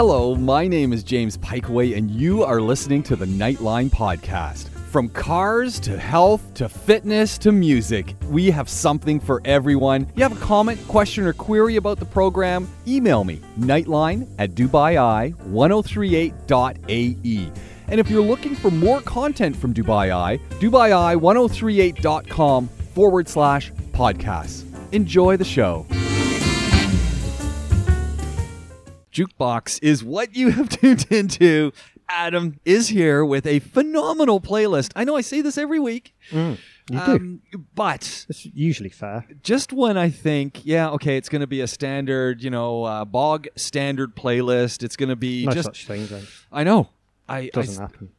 Hello, my name is James Pikeway, and you are listening to the Nightline Podcast. From cars to health to fitness to music, we have something for everyone. You have a comment, question, or query about the program? Email me, nightline at dubai1038.ae. And if you're looking for more content from Dubai Eye, dubai1038.com forward slash podcasts. Enjoy the show. Jukebox is what you have tuned into. Adam is here with a phenomenal playlist. I know I say this every week, You do. um, but It's usually fair. just when I think, yeah, okay, it's going to be a standard, you know, uh, bog standard playlist. It's going to be No just. such thing. I know. I, I Doesn't happen.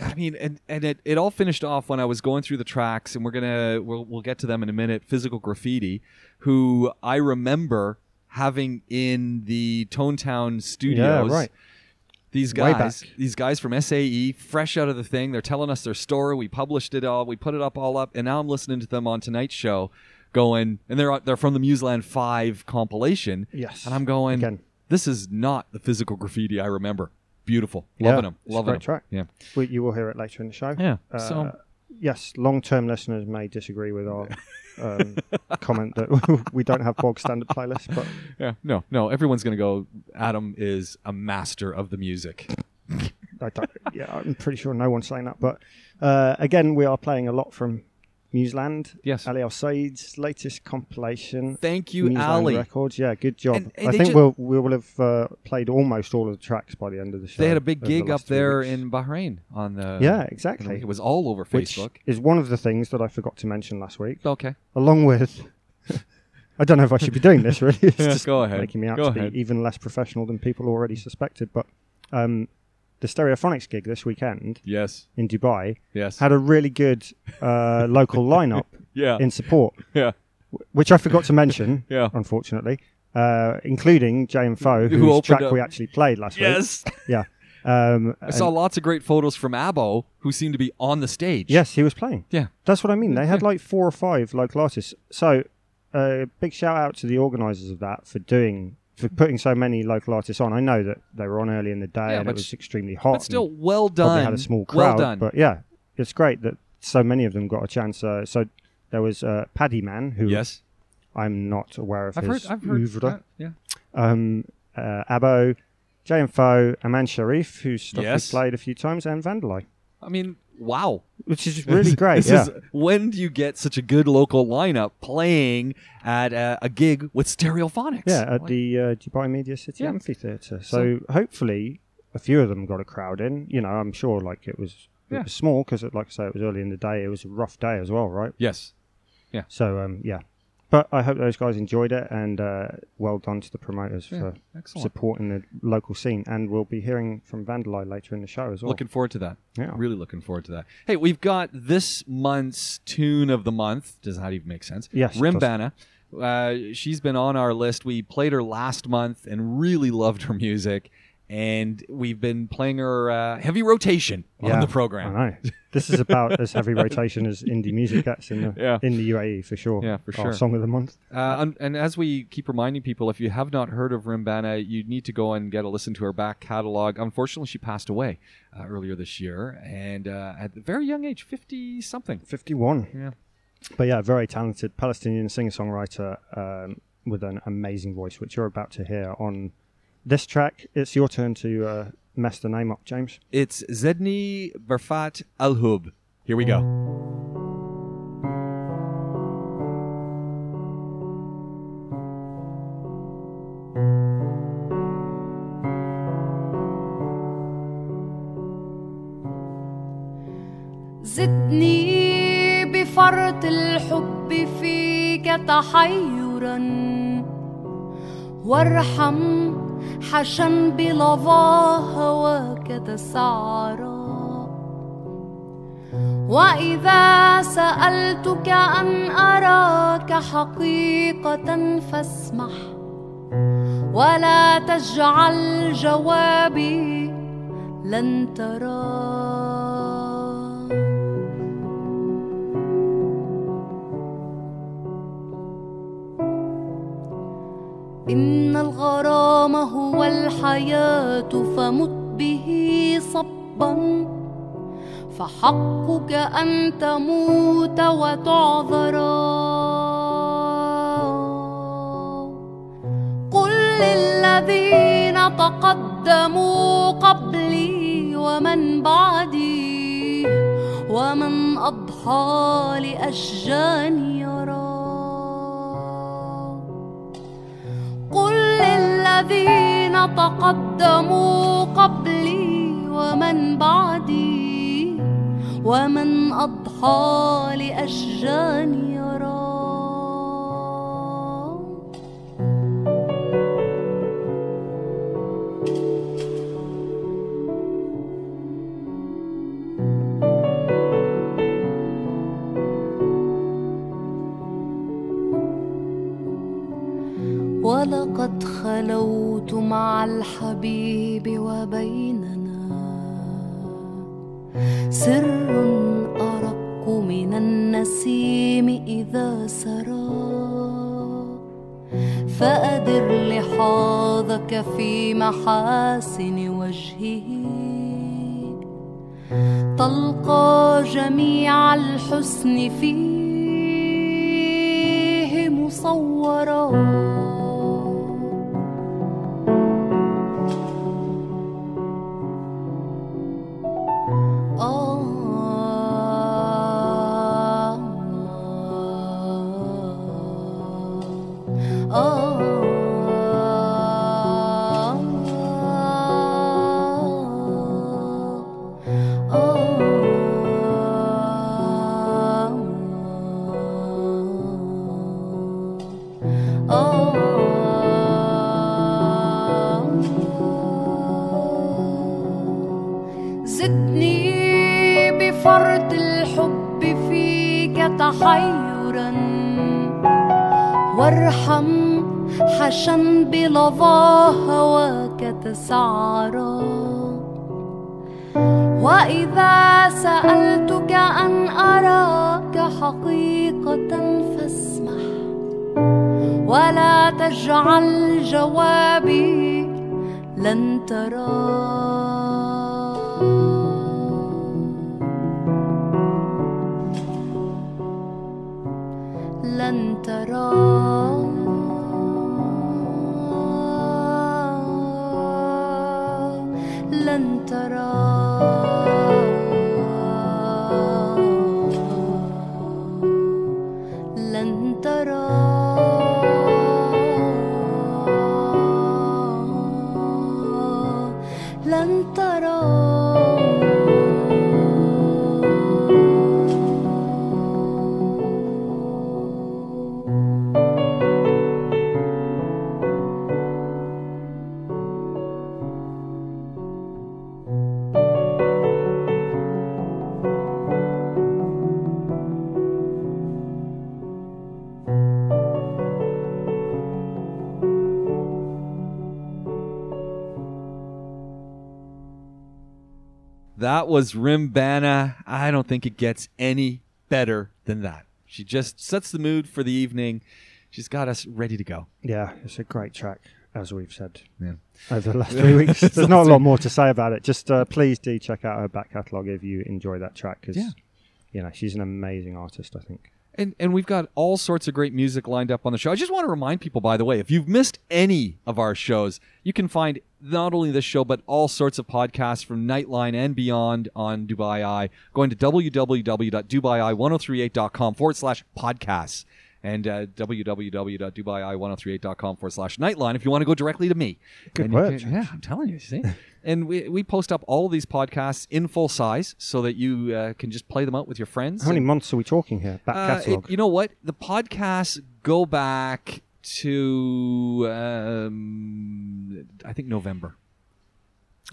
I mean, and and it, it all finished off when I was going through the tracks, and we're gonna we'll we'll get to them in a minute. Physical graffiti, who I remember having in the Tone Town studios. right. These guys, these guys from SAE, fresh out of the thing, they're telling us their story. We published it all, we put it up all up, and now I'm listening to them on tonight's show, going, and they're they're from the Museland Five compilation. Yes. and I'm going. Again. This is not the physical graffiti I remember. Beautiful, Yeah, loving them, loving great them. track. Yeah. We, you will hear it later in the show. Yeah, Uh, so- yes, long-term listeners may disagree with our um, comment that we don't have bog standard playlists, but Yeah, no, no. Everyone's gonna go. Adam is a master of the music. Yeah, I'm pretty sure no one's saying that. But uh, again, we are playing a lot from Museland. Yes. Ali Al Said's latest compilation. Thank you, Museland Ali. Records. Yeah, good job. And- and I think ju- we'll we will have uh, played almost all of the tracks by the end of the show. They had a big the gig up there weeks. in Bahrain on the. Yeah, exactly. It was all over which Facebook. is one of the things that I forgot to mention last week, Okay. along with. I don't know if I should be doing this. Really, it's Yeah, just go ahead. making me out Go to ahead. be even less professional than people already suspected. But um, the Stereophonics gig this weekend Yes. in Dubai Yes. had a really good uh, local lineup yeah. in support, yeah. which I forgot to mention. Yeah. unfortunately, uh, including Jay and Foe, Who whose opened track up- we actually played last week. Yes. Yeah. Um, I saw lots of great photos from Abo, who seemed to be on the stage. Yes, he was playing. Yeah. That's what I mean. They had like four or five local artists. So, uh, big shout out to the organisers of that for doing for putting so many local artists on. I know that they were on early in the day Yeah, and but it was extremely hot. But still, well done. probably had a small Well crowd. done. But yeah, it's great that so many of them got a chance. Uh, so there was uh, Paddy Man, who yes. I'm not aware of I've heard. his I've heard. oeuvre. that, yeah. Um, uh, Abo, J and Foe, Aman Sharif, whose stuff Yes. we played a few times, and Vandalay, I mean, wow. which is really great. This yeah. is when do you get such a good local lineup playing at a, a gig with Stereophonics? Yeah, at Like, the uh, Dubai Media City Yeah. Amphitheatre. So, hopefully, a few of them got a crowd in. You know, I'm sure like it was, Yeah. it was small because, like I say, it was early in the day. It was a rough day as well, right? yes. Yeah. So, um, yeah. But I hope those guys enjoyed it, and uh, well done to the promoters Yeah, for excellent. supporting the local scene. And we'll be hearing from Vandalay later in the show as well. Looking forward to that. Yeah. Really looking forward to that. Hey, we've got this month's tune of the month. Does that even make sense? Yes, it. Reem Banna. Uh, she's been on our list. We played her last month and really loved her music. And we've been playing her uh, heavy rotation on the program. I know. This is about as heavy rotation as indie music gets in the Yeah. in the UAE for sure. Yeah, for Our sure. song of the month. Uh, and, and as we keep reminding people, if you have not heard of Reem Banna, you need to go and get a listen to her back catalog. Unfortunately, she passed away uh, earlier this year, and uh, at a very young age, fifty something. 51. Yeah. But yeah, very talented Palestinian singer songwriter um, with an amazing voice, which you're about to hear on this track. It's your turn to uh, mess the name up, James. It's Zedni Barfat Al Hub. Here we go. زدني بفرط الحب فيك تحيرا وارحم حشا هواك تسعرا وإذا سألتك أن أراك حقيقة فاسمح ولا تجعل جوابي لن ترى إن الغرام هو الحياة فمت به صبا. فحقك أن تموت وتعذرا. قل للذين تقدموا قبلي ومن بعدي ومن أضحى لأشجان للذين تقدموا قبلي ومن بعدي ومن أضحى لأشجان يرى ولقد خلوت مع الحبيب وبيننا. سر أرق من النسيم إذا سرى. فأدر لحاظك في محاسن وجهه. تلقى جميع الحسن فيه حشا بلظى هواك تسعرا وإذا سألتك أن أراك حقيقة فاسمح ولا تجعل جوابي لن ترى tarot. That was Reem Banna. I don't think it gets any better than that. She just sets the mood for the evening. She's got us ready to go. Yeah, it's a great track, as we've said Yeah. over the last three weeks. There's not a lot more to say about it. Just uh, please do check out her back catalogue if you enjoy that track because, Yeah. you know, she's an amazing artist, I think. And and we've got all sorts of great music lined up on the show. I just want to remind people, by the way, if you've missed any of our shows, you can find not only this show but all sorts of podcasts from Nightline and beyond on Dubai Eye. Going to www.dubai1038.com forward slash podcasts and uh, www.dubai1038.com forward slash Nightline if you want to go directly to me. Good work, yeah, I'm telling you. See. And we, we post up all of these podcasts in full size so that you uh, can just play them out with your friends. How many months are we talking here? Back uh, catalogue. it- you know what? The podcasts go back to um, I think November.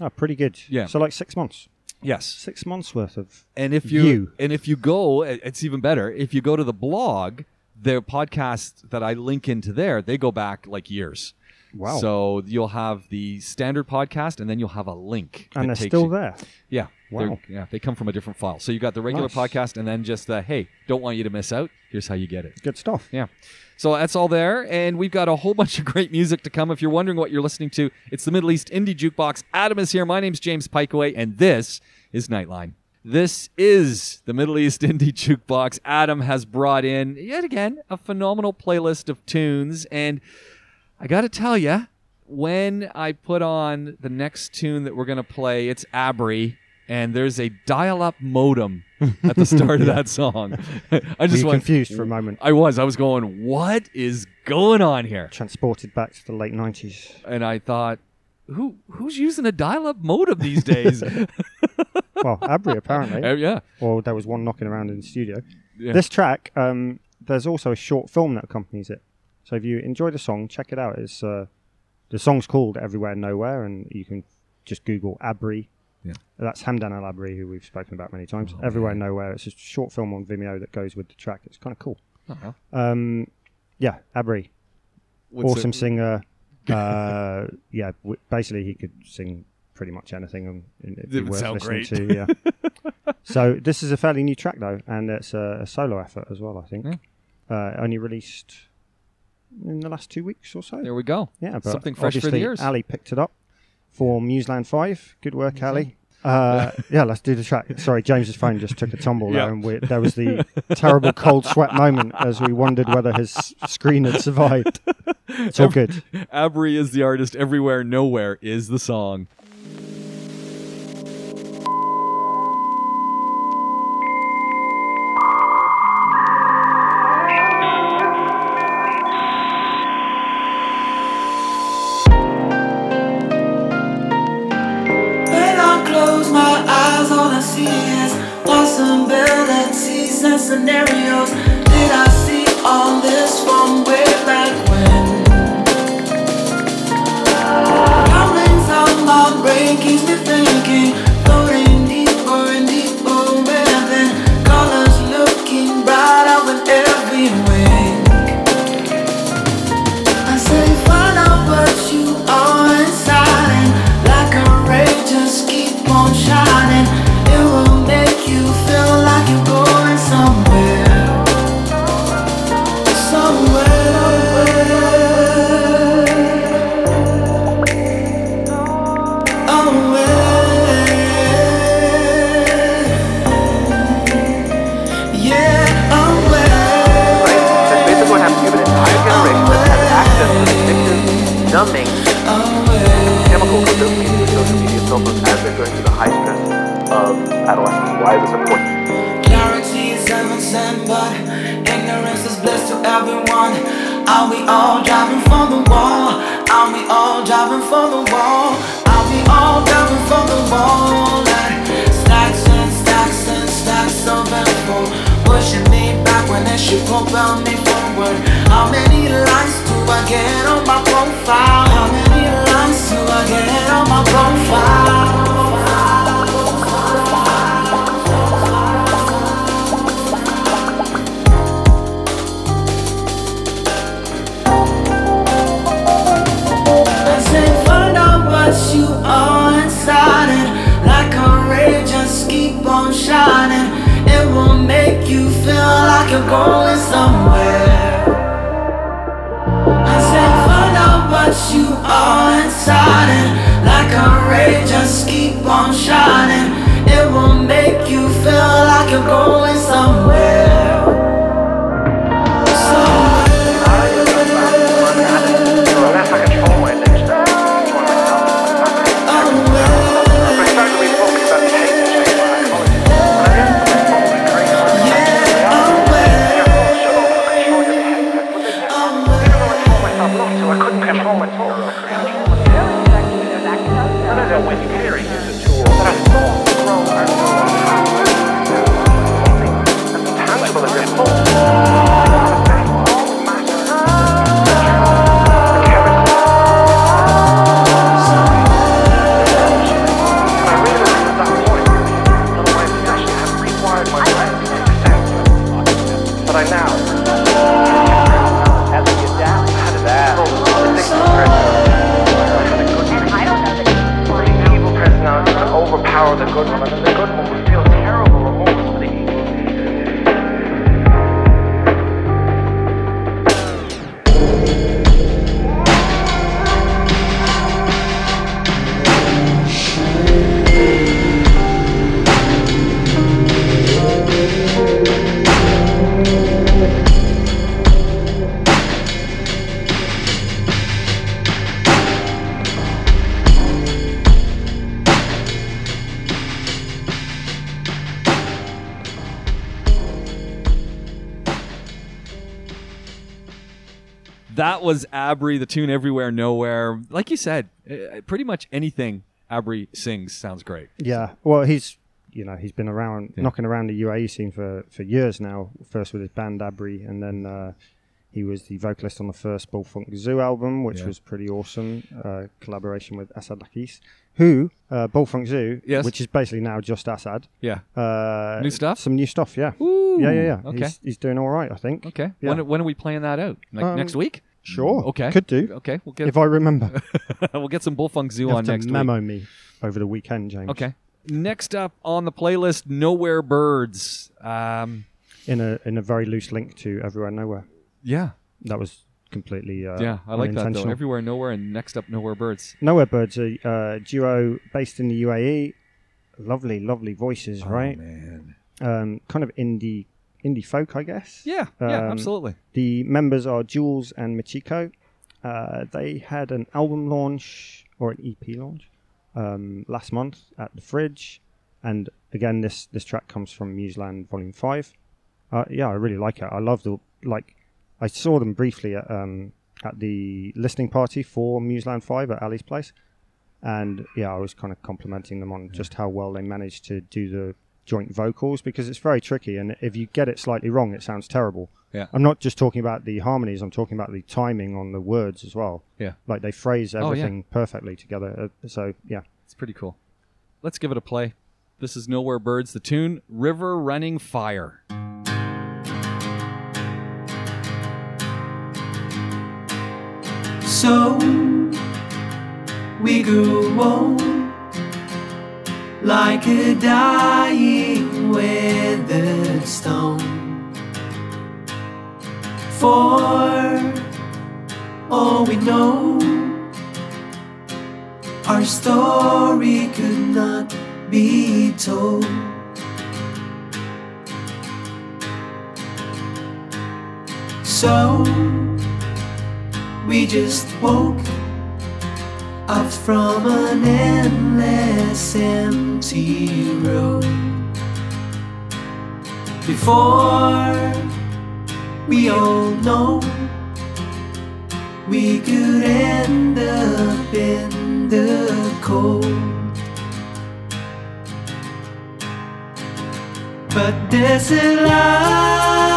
oh, pretty good. Yeah. So like six months. Yes. Six months worth of. And if you, You. and if you go, it's even better. If you go to the blog, the podcast that I link into there, they go back like years. Wow. So you'll have the standard podcast, and then you'll have a link. and they're still you- there. Yeah. Wow. Yeah. They come from a different file. So you got the regular Nice. podcast, and then just the hey, don't want you to miss out. Here's how you get it. Good stuff. Yeah. So that's all there. And we've got a whole bunch of great music to come. If you're wondering what you're listening to, it's the Middle East Indie Jukebox. Adam is here. My name's James Pikeway, and this is Nightline. This is the Middle East Indie Jukebox. Adam has brought in, yet again, a phenomenal playlist of tunes. And I got to tell you, when I put on the next tune that we're going to play, it's Abri, and there's a dial up modem at the start of that song. I just went, confused for a moment? I was. I was going, what is going on here? Transported back to the late 90s. And I thought, who who's using a dial up modem these days? Well, Abri, apparently. Uh, yeah. or there was one knocking around in the studio. Yeah. This track, um, there's also a short film that accompanies it. So if you enjoy the song, check it out. It's uh, the song's called Everywhere Nowhere, and you can just Google Abri. Yeah. That's Hamdan Al Abri, who we've spoken about many times. Oh, Everywhere yeah. Nowhere. It's a short film on Vimeo that goes with the track. It's kind of cool. Uh-huh. Um, yeah, Abri, What's awesome it- singer. Uh, yeah, w- basically he could sing pretty much anything. And it'd be It would worth sound listening great. to. Yeah. so this is a fairly new track though, and it's a, a solo effort as well. I think. Yeah. Uh, only released in the last two weeks or so. There we go. yeah, something fresh for the ears. Ali picked it up for Museland Five. Good work, Ali. Uh, yeah, let's do the track. Sorry, James's phone just took a tumble Yeah. there, and we, there was the terrible cold sweat moment as we wondered whether his screen had survived. It's all good. Abri is the artist. Everywhere, nowhere is the song. Are we all driving for the wall? And stacks and stacks and stacks of pushing me back when should propel me forward. How many likes do I get on my profile? How many likes do I get on my profile? What you are inside and like a ray just keep on shining. It will make you feel like you're going somewhere. I say find out what you are inside and like a ray just keep on shining. It will make you feel like you're going somewhere Abri, the tune Everywhere Nowhere. Like you said, uh, pretty much anything Abri sings sounds great. Yeah, well, he's you know he's been around knocking around the UAE scene for for years now. First with his band Abri, and then uh, he was the vocalist on the first Bullfunk Zoo album, which Yeah. was pretty awesome. Uh, collaboration with Assad Lakis, who uh, Bullfunk Zoo, Yes. which is basically now just Assad. Yeah. Uh, New stuff? Some new stuff, yeah. Ooh, yeah, yeah, yeah. Okay. He's, he's doing all right, I think. okay. Yeah. When, when are we playing that out? Like Um, next week? Sure. Okay. Could do. Okay. We'll get If I remember. we'll get some Bullfunk Zoo You have on to next memo week. me over the weekend, James. Okay. Next up on the playlist, Nowhere Birds. Um, In a in a very loose link to Everywhere Nowhere. yeah. That was completely uh, Yeah, I like that though. Everywhere, Nowhere, and next up, Nowhere Birds. Nowhere Birds, a uh, duo based in the UAE. Lovely, lovely voices, right? Oh, man. Um, kind of indie indie folk, I guess. Yeah. Yeah. Um, absolutely. The members are Jules and Michiko. Uh, they had an album launch or an EP launch um, last month at the Fridge, and again, this this track comes from Museland Volume Five. Uh, yeah, I really like it. I love the like. I saw them briefly at um, at the listening party for Museland Five at Ali's place, and yeah, I was kind of complimenting them on just how well they managed to do the joint vocals because it's very tricky, and if you get it slightly wrong, it sounds terrible. Yeah. I'm not just talking about the harmonies; I'm talking about the timing on the words as well. Yeah. Like they phrase Oh, yeah. everything perfectly together. Uh, so yeah, It's pretty cool. Let's give it a play. This is Nowhere Birds, the tune River Running Fire. So we go old like a dying weathered stone. For all we know, our story could not be told. So we just woke up from an endless empty road. Before we all know we could end up in the cold. But there's a light,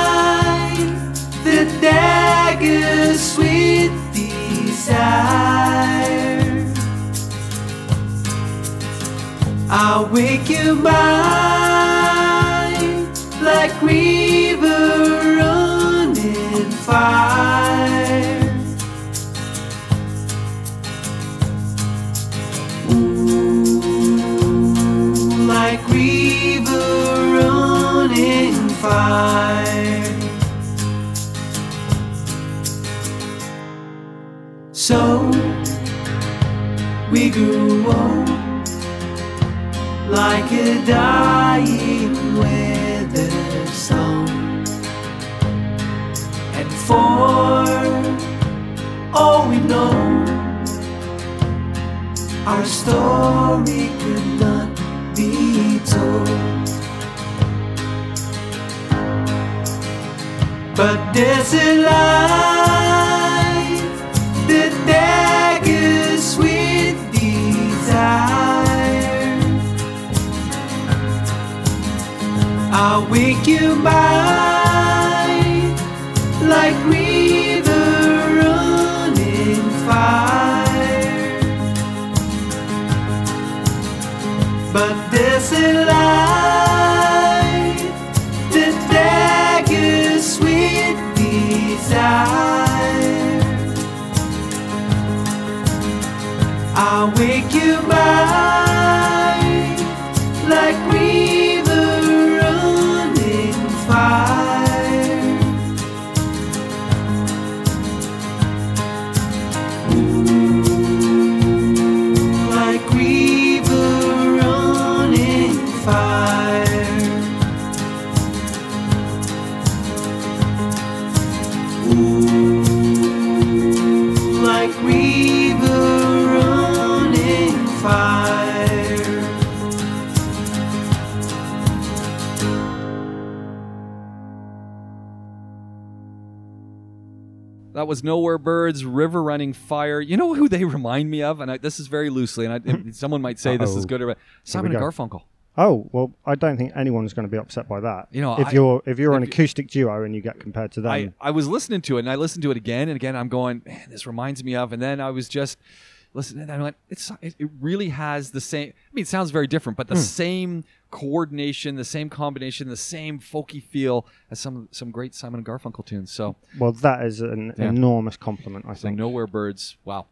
the dagger sweet desire. I'll wake you mind like river running fire. Like river running fire. So we grew old like a dying weather song. And for all we know, our story could not be told. But there's a light I'll wake you mind like river running fire. But there's a light that daggers with desire. I'll wake you mind like river That was Nowhere Birds, River Running Fire. You know who they remind me of? And I, this is very loosely, and I, someone might say this is good or bad. Simon and go. Garfunkel. Oh well, I don't think anyone's going to be upset by that. You know, if I- you're if you're an if you- acoustic duo and you get compared to them, I, I was listening to it and I listened to it again and again. I'm going, man, this reminds me of. And then I was just listening and I went, it's it, it really has the same. I mean, it sounds very different, but the hmm. same coordination, the same combination, the same folky feel as some some great Simon and Garfunkel tunes. So, well, that is an Yeah. enormous compliment, I so think, Nowhere Birds. Wow,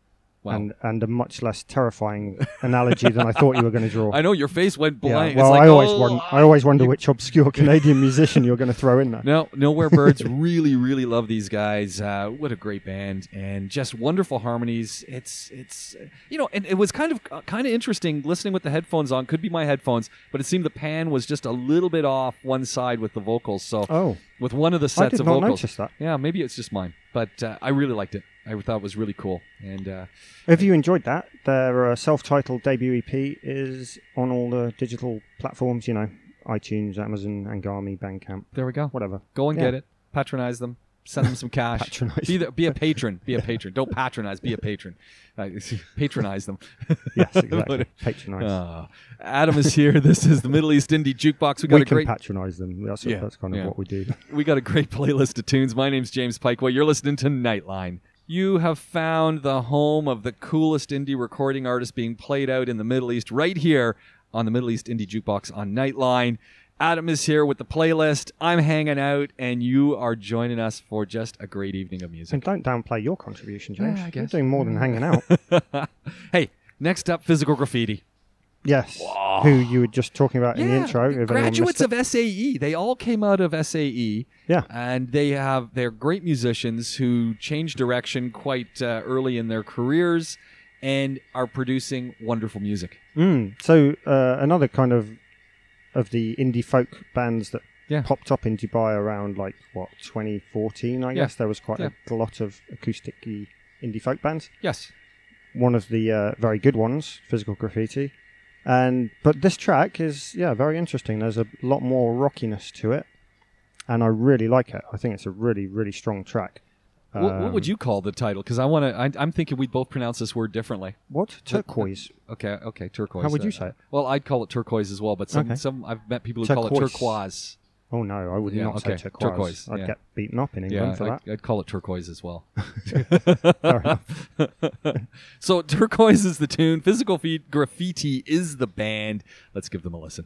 wow. and and a much less terrifying analogy than I thought you were going to draw. I know your face went Yeah, blank. well, it's like, I always oh, wonder. I always wonder which obscure Canadian musician you're going to throw in there. No, Nowhere Birds really, really love these guys. Uh, what a great band, and just wonderful harmonies. It's, it's, you know, and it was kind of, uh, kind of interesting listening with the headphones on. Could be my headphones, but it seemed the pan was just a little bit off one side with the vocals. So, Oh, with one of the sets of vocals, that. yeah, maybe it's just mine, but uh, I really liked it. I thought was really cool, and uh, If you enjoyed that, their uh, self-titled debut EP is on all the digital platforms. You know, iTunes, Amazon, Anghami, Bandcamp, there we go. whatever. Go and Yeah. get it. Patronize them. Send them some cash. Patronize Be, the, be a patron. Be a patron. Don't patronize. Be a patron. Uh, patronize them. Yes, exactly. Patronise. Uh, Adam is here. This is the Middle East Indie Jukebox. We got we a can great, patronise them. That's Yeah, that's kind of yeah. what we do. we got a great playlist of tunes. My name's James Pikeway. You're listening to Nightline. You have found the home of the coolest indie recording artists being played out in the Middle East right here on the Middle East Indie Jukebox on Nightline. Adam is here with the playlist. I'm hanging out, and you are joining us for just a great evening of music. And don't downplay your contribution, James. Yeah, I You're doing more than hanging out. hey, next up, physical graffiti. Yes. Who you were just talking about in the intro. Graduates of SAE. They all came out of SAE. Yeah. and they have they're great musicians who changed direction quite uh, early in their careers and are producing wonderful music. Mm. So uh, another kind of of the indie folk bands that Yeah. popped up in Dubai around like what 2014, I Yeah. guess there was quite Yeah. a lot of acoustic indie folk bands. Yes. One of the uh, very good ones, Physical Graffiti, and but this track is yeah very interesting. There's a lot more rockiness to it, and I really like it. I think it's a really really strong track. what, what would Um, you call the title? Because I want to. I'm thinking we'd both pronounce this word differently. What turquoise? Okay. Okay. Turquoise. How would you Uh, say it? Well, I'd call it turquoise as well, but some Okay. some I've met people who call it Turquoise. Oh no, I would Yeah, not okay, say turquoise. turquoise, I'd yeah. get beaten up in England Yeah, for that. I'd, I'd call it turquoise as well. So turquoise is the tune. Physical feet graffiti is the band. Let's give them a listen.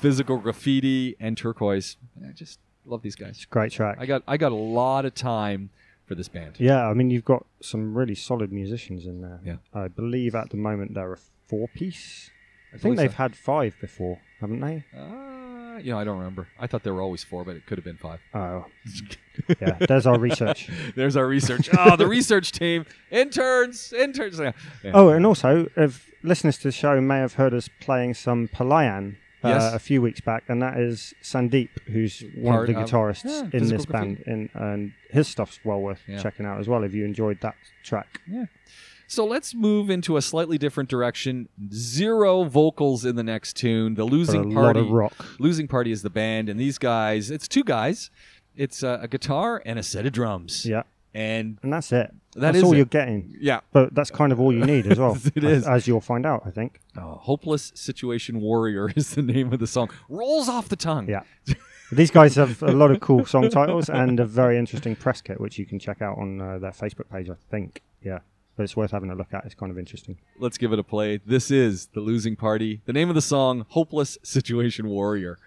Physical graffiti and turquoise. I just love these guys. Great track. I got I got a lot of time for this band. Yeah, I mean, you've got some really solid musicians in there. Yeah. I believe at the moment they're a four piece. I think they've so. had five before, haven't they? Uh, you know, I don't remember. I thought there were always four, but it could have been five. Oh. yeah, there's our research. There's our research. oh, the research team, interns, interns. Yeah. Yeah. Oh, and also, if listeners to the show may have heard us playing some Palayan uh, Yes. a few weeks back, and that is Sandeep, who's one Part of the of- guitarists yeah, in this band, in, and his stuff's well worth Yeah. checking out as well if you enjoyed that track. Yeah. So let's move into a slightly different direction. Zero vocals in the next tune. The losing a party. lot of rock. Losing party is the band, and these guys. It's two guys. It's uh, a guitar and a set of drums. Yeah, And and that's it. That that's is all it. you're getting. yeah, But that's kind of all you need as well. It as- is. as you'll find out. I think. uh, hopeless situation warrior is the name of the song. Rolls off the tongue. Yeah. These guys have a lot of cool song titles and a very interesting press kit, which you can check out on uh, their Facebook page, I think. Yeah. But it's worth having a look at. It's kind of interesting. Let's give it a play. This is the losing party. The name of the song, "Hopeless Situation Warrior."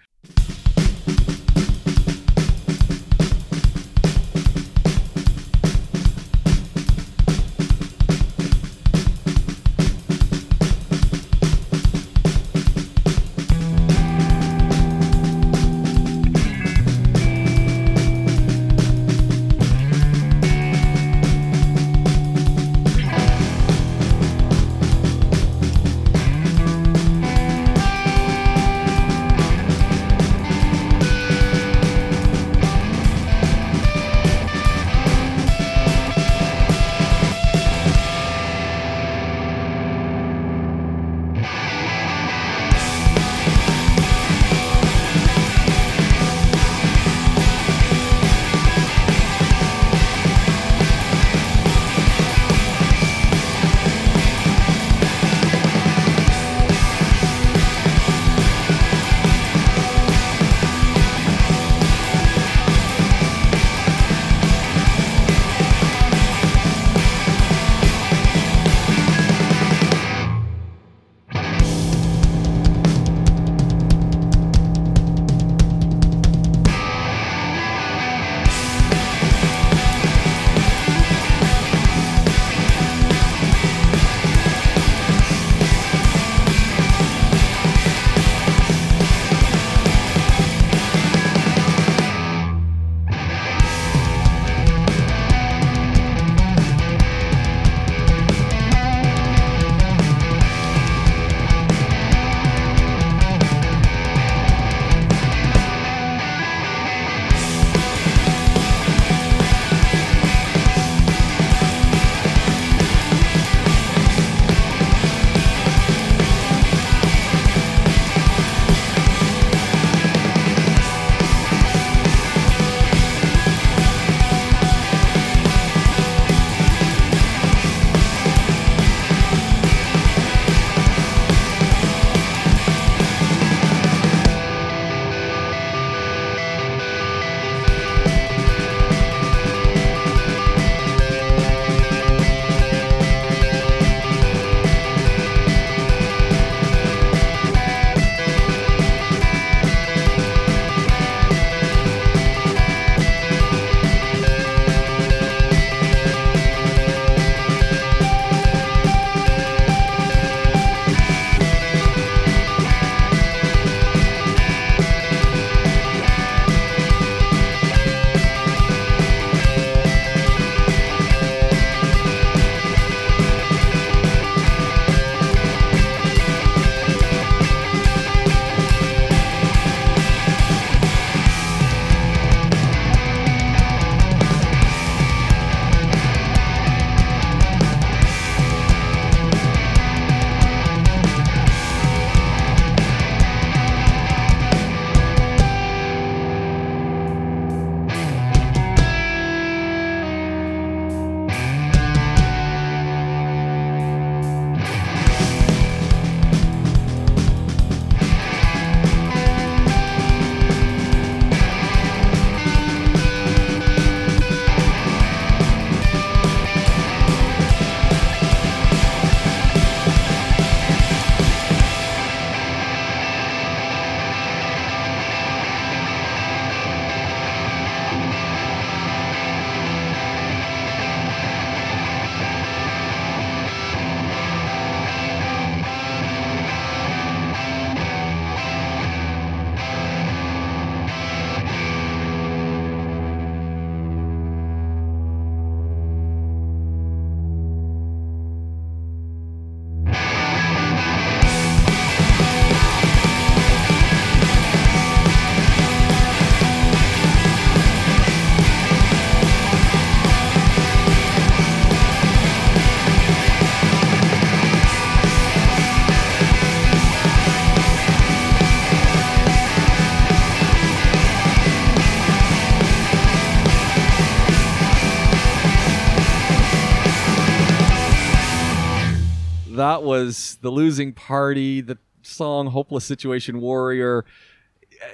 The losing party, the song "Hopeless Situation Warrior."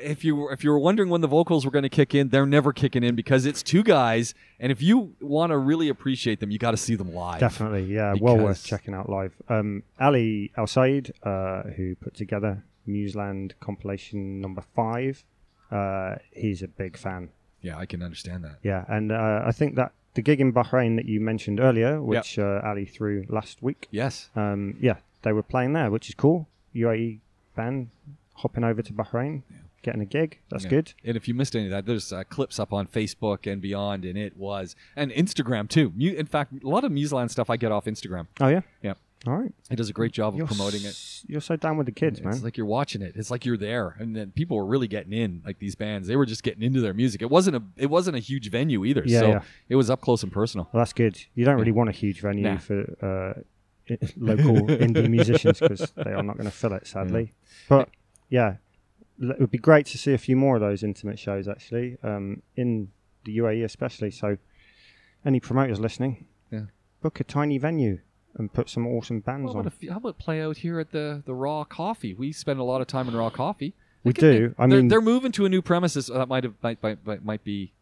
If you were- if you were wondering when the vocals were going to kick in, they're never kicking in because it's two guys, and if you want to really appreciate them, you got to see them live. Definitely, yeah, well worth checking out live. Um, Ali Al Said, uh, who put together Museland compilation number five, uh, he's a big fan. Yeah, I can understand that. Yeah, and uh, I think that the gig in Bahrain that you mentioned earlier, which uh, Ali threw last week, Yes. um, yeah, they were playing there, which is cool. UAE band hopping over to Bahrain, getting a gig. That's Yeah. good. And if you missed any of that, there's uh, clips up on Facebook and beyond, and it was and Instagram too. In fact, a lot of Museland stuff I get off Instagram. Oh yeah, Yeah, all right. it does a great job of You're promoting it. s- You're so down with the kids, man. It's like you're watching it. It's like you're there, and then people were really getting in. Like these bands, they were just getting into their music. It wasn't a it wasn't a huge venue either, Yeah, so yeah. it was up close and personal. Well, that's good. You don't really want a huge venue Nah. for uh, local indie musicians because they are not going to fill it, sadly. But yeah, it would be great to see a few more of those intimate shows actually um, in the UAE, especially. So, any promoters listening, Yeah. book a tiny venue and put some awesome bands How about, on. a how about play out here at the the Raw Coffee? We spend a lot of time in Raw Coffee. We They could- do. I they're, mean- they're moving to a new premises that might have might might, might, might be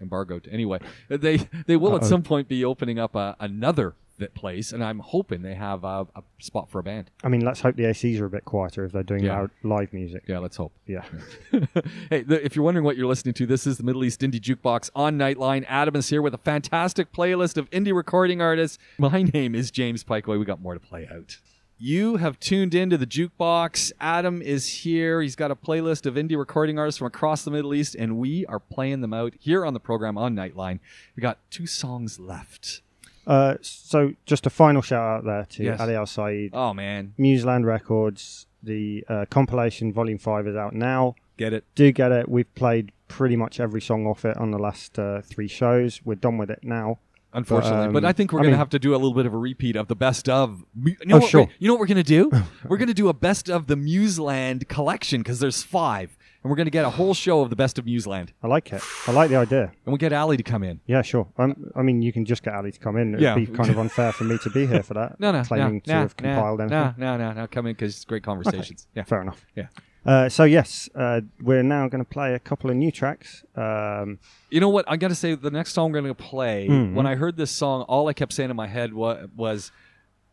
embargoed anyway. They they will at Uh-oh. some point be opening up a, another th- place, and I'm hoping they have a, a spot for a band. I mean, let's hope the ACs are a bit quieter if they're doing Yeah. loud live music. Yeah, let's hope. Yeah. hey, the, if you're wondering what you're listening to, this is the Middle East Indie Jukebox on Nightline. Adam is here with a fantastic playlist of indie recording artists. My name is James Piecowye. We got more to play out. You have tuned into the jukebox. Adam is here. He's got a playlist of indie recording artists from across the Middle East, and we are playing them out here on the program on Nightline. We got two songs left. Uh, so, just a final shout out there to Yes. Ali Al Said, Oh man, Museland Records. The uh, compilation Volume Five is out now. get it? do get it. We've played pretty much every song off it on the last uh, three shows. We're done with it now. Unfortunately, but, um, I think we're I going to mean- have to do a little bit of a repeat of the best of. You know, Oh, what sure. you know what we're going to do? we're going to do a best of the Museland collection because there's five, and we're going to get a whole show of the best of Museland, I like it. I like the idea. and we'll get Ali to come in. Yeah, sure. Um, I mean, you can just get Ali to come in. It'd Yeah. be kind of unfair for me to be here for that. No, no, claiming no, to no, have compiled no, anything. no, no, no, no, come in because it's great conversations. Yeah, Fair enough. yeah. Uh, so yes, uh, we're now going to play a couple of new tracks. Um, You know what? I got to say, the next song we're going to play. Mhm. When I heard this song, all I kept saying in my head was, was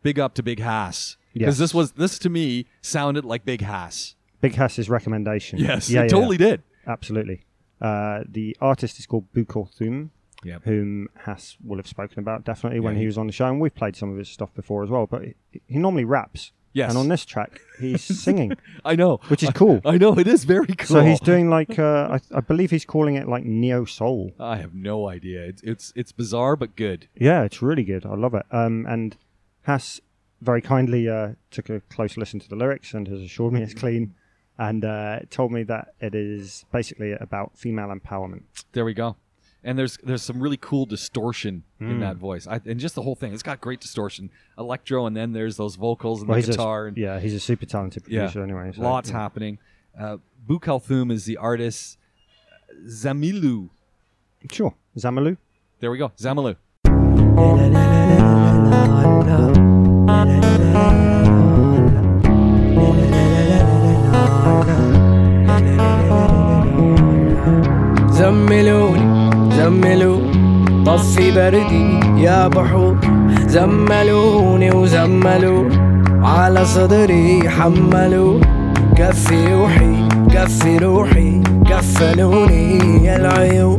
"Big up to Big Hass," Yes. because this was this to me sounded like Big Hass. Big Hass's recommendation. Yes, yeah, it yeah, totally did. absolutely. Uh, the artist is called Bu Kolthoum, Yeah. whom Hass will have spoken about definitely when he he- was on the show, and we've played some of his stuff before as well. But he, he normally raps. Yes. And on this track, he's singing. I know, Which is cool. I know it is very cool. So he's doing like uh, I, I believe he's calling it like neo soul. I have no idea. It's it's it's bizarre but good. Yeah, it's really good. I love it. Um, and Hass very kindly uh, took a close listen to the lyrics and has assured me it's clean, and uh, told me that it is basically about female empowerment. There we go. And there's there's some really cool distortion in Mm. that voice, I, and just the whole thing. It's got great distortion, electro, and then there's those vocals and Well, the guitar. a, and yeah, he's a super talented yeah, producer anyway. So, lots yeah. happening. Uh, Bu Kolthoum is the artist. Zamilu. Sure, Zamilu. There we go. Zamilu. زملوا طفي بردي يا بحور زملوني وزملوا على صدري حملوا كفي روحي كفي روحي. كفلوني يا العيون.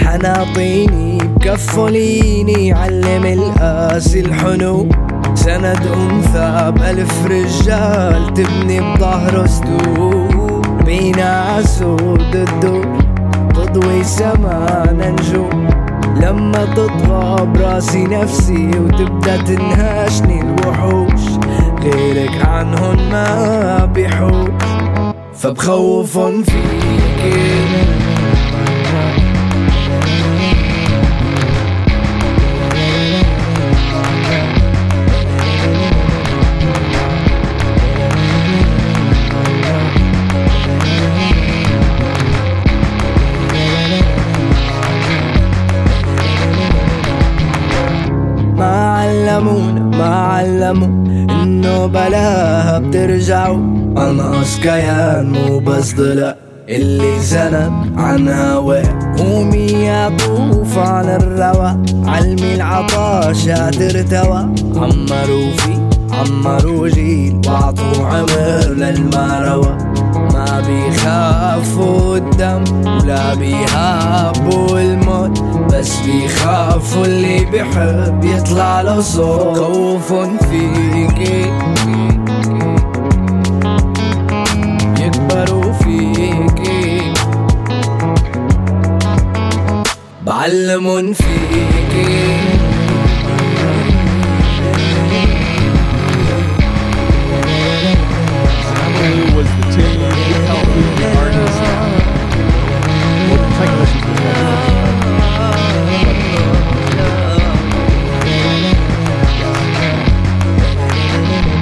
حناطيني كفليني علم القاسي الحنو سند أنثى بألف رجال تبني بظهره سدود بينا عسود الدور تضوي سمانا نجوم لما تطغى براسي نفسي وتبدأ تنهاشني الوحوش. غيرك عنهن ما بيحوش. فبخوفن فيك. علمونا ما علموا إنه بلاها بترجعوا انقص كيان مو بس ضلع اللي سند عن هواه قومي يا طوف على الروا علمي العطاش ترتوى عمروا في عمروا جيل وأعطوا عمر للمروى بيخافوا الدم ولا بيهابوا الموت بس بيخافوا اللي بيحب يطلع له صوت. خوف فيكي يكبروا فيكي بعلمن فيكي Well, take a listen to this one.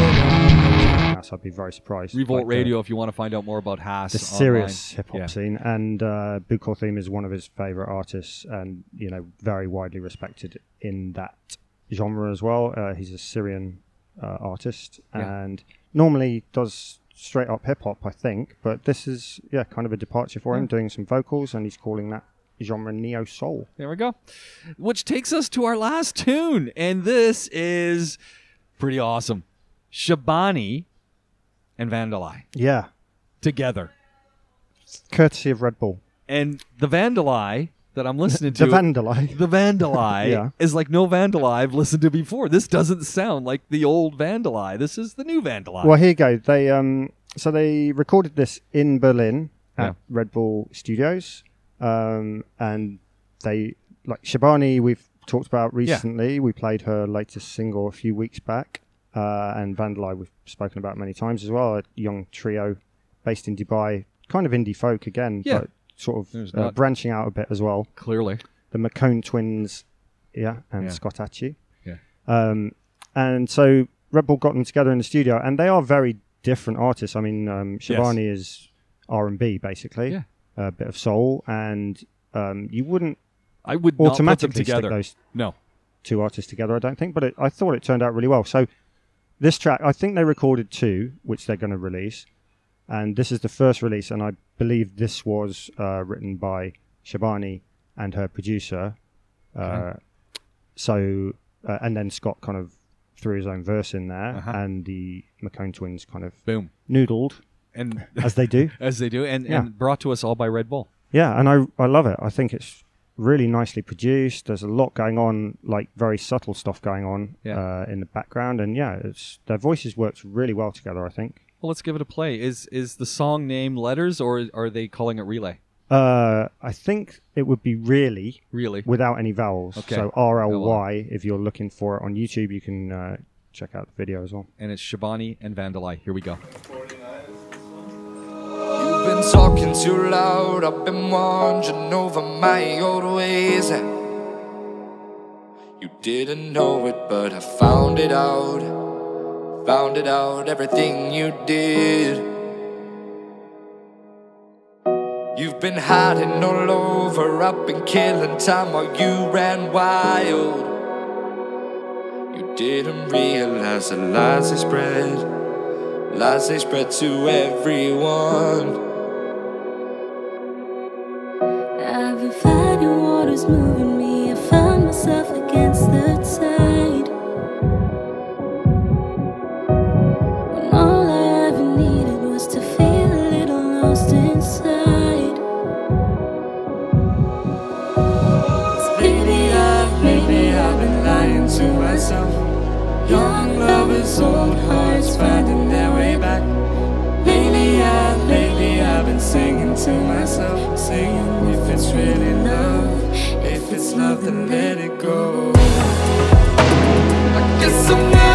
Yes, I'd be very surprised. Revolt Like the- Radio. If you want to find out more about Hass, the serious hip hop Yeah. scene, and uh, Bu Kolthoum is one of his favorite artists, and you know, very widely respected in that genre as well. Uh, he's a Syrian uh, artist, Yeah. and normally does straight up hip hop, I think, but this is yeah, kind of a departure for him, doing some vocals, and he's calling that genre neo soul. There we go. Which takes us to our last tune, and this is pretty awesome. Shebani and Vandalai Yeah, together, courtesy of Red Bull. and the Vandalai that I'm listening to. The Vandalai. the Vandalai Yeah. is like no Vandalai I've listened to before. This doesn't sound like the old Vandalai. This is the new Vandalai. Well, here you go. They um, so they recorded this in Berlin at Yeah. Red Bull Studios, um, and they like Shebani. We've talked about recently. We played her latest single a few weeks back, uh, and Vandalai we've spoken about many times as well. A young trio based in Dubai, kind of indie folk again, Yeah. but sort of uh, branching out a bit as well. Clearly. The McCone twins, yeah, and Yeah. Scott Atchie. Yeah. Um, and so Red Bull got them together in the studio, and they are very different artists. I mean, um, Shebani is R and B basically, Yeah. a bit of soul, and um, you wouldn't I would not put them automatically stick together. those No. two artists together. I don't think, but it, I thought it turned out really well. So this track, I think they recorded two, which they're going to release, and this is the first release, and I believe this was uh, written by Shebani and her producer. Uh, so, uh, and then Scott kind of threw his own verse in there, Uh-huh. and the McCone twins kind of Boom. noodled And as they do. as they do, and, Yeah. and brought to us all by Red Bull. Yeah, and I I love it. I think it's really nicely produced. There's a lot going on, like very subtle stuff going on Yeah. uh, in the background, and yeah, it's their voices worked really well together. I think. Well, let's give it a play. Is is the song name letters or are they calling it relay? Uh, I think it would be really Really? without any vowels. Okay. So R L Y. If you're looking for it on YouTube, you can uh, check out the video as well. And it's Shebani and Vandalai. Here we go. You've been talking too loud, I've been wandering over my old ways. You didn't know it, but I found it out. Found it out, everything you did. You've been hiding all over, I've been killing time while you ran wild. You didn't realize the lies they spread, lies they spread to everyone. I've been fighting waters moving me. I found myself against to myself, saying if it's really love, if it's love, then let it go. I guess I'm never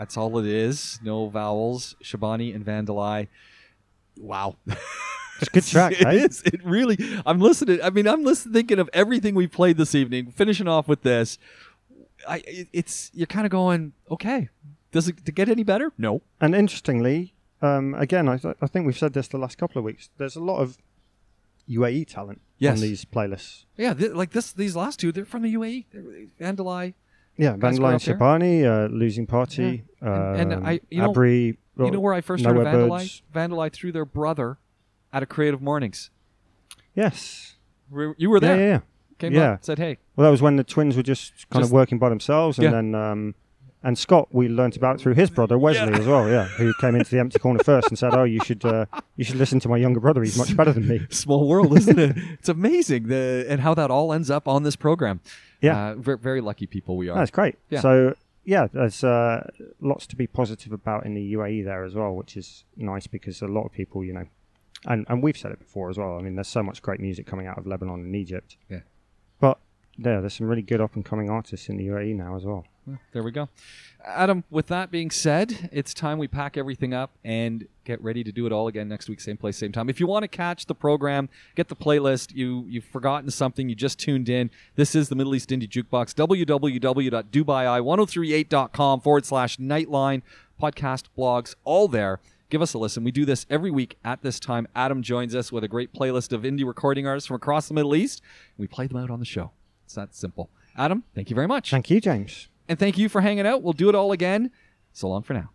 That's all it is. No vowels. Shebani and Vandalai. Wow. It's a good track, It hey? is. It really. I'm listening. I mean, I'm listening, thinking of everything we played this evening. Finishing off with this, I. it- It's you're kind of going, okay. Does it to get any better? No. And interestingly, um, again, I, th- I think we've said this the last couple of weeks. There's a lot of UAE talent Yes. on these playlists. Yeah, th- like this. These last two, they're from the UAE. They're, Vandalai. Yeah, Guys Vandalay grew and up there? Shebani, uh, Losing Party, And- and um, I- you know- Abri. you know where I first heard of Vandalai? Birds. Vandalai through their brother at a Creative Mornings. Yes. Re- You were Yeah, there. yeah, yeah. Came Yeah. up, said, "Hey, Well, that was when the twins were just kind Just- of working by themselves, and Yeah. then um, and Scott we learnt about through his brother Wesley as well. Yeah, who came into the empty corner first and said, "Oh, you should uh, you should listen to my younger brother. He's much better than me." small world, isn't it? It's amazing the and how that all ends up on this program. Yeah. uh, very, very lucky people we are. That's great. Yeah. So yeah, there's uh, lots to be positive about in the UAE there as well, which is nice because a lot of people, you know, and and we've said it before as well. I mean, there's so much great music coming out of Lebanon and Egypt. Yeah. But yeah, there's some really good up and coming artists in the UAE now as well. There we go. Adam, with that being said, it's time we pack everything up and get ready to do it all again next week, same place, same time. If you want to catch the program, get the playlist, you, you've forgotten something, you just tuned in, this is the Middle East Indie Jukebox, www.dubai1038.com forward slash nightline, podcast, blogs, all there. Give us a listen. We do this every week at this time. Adam joins us with a great playlist of indie recording artists from across the Middle East. We play them out on the show. It's that simple. Adam, thank you very much. Thank you, James. And thank you for hanging out. We'll do it all again. So long for now.